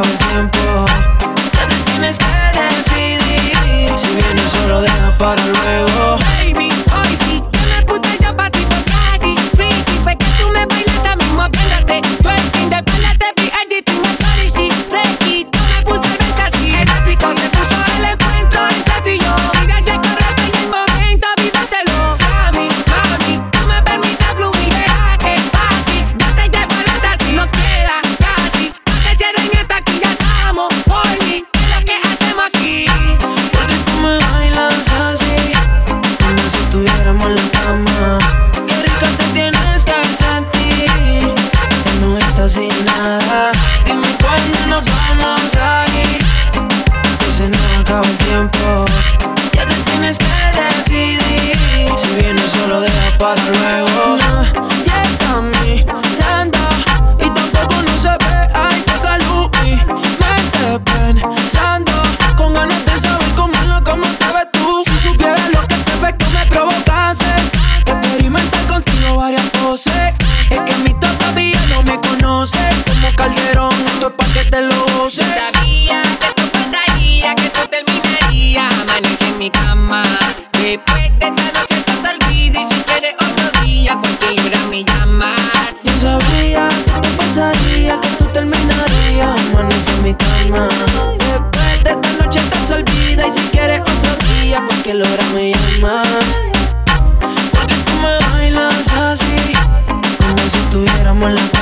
el tiempo. Tienes que decidir. Si vienes solo, deja para luego. Es pa' que te lo Yo sabía que esto pasaría, que esto terminaría. Amanecí en mi cama. Después de esta noche estás olvida y si quieres otro día, cualquier hora me llamas. Yo sabía que te pasaría, que tú terminarías Amanecí en mi cama Después de esta noche estás olvida Y si quieres otro día, cualquier hora me llamas Porque tú me bailas así Como si estuviéramos en la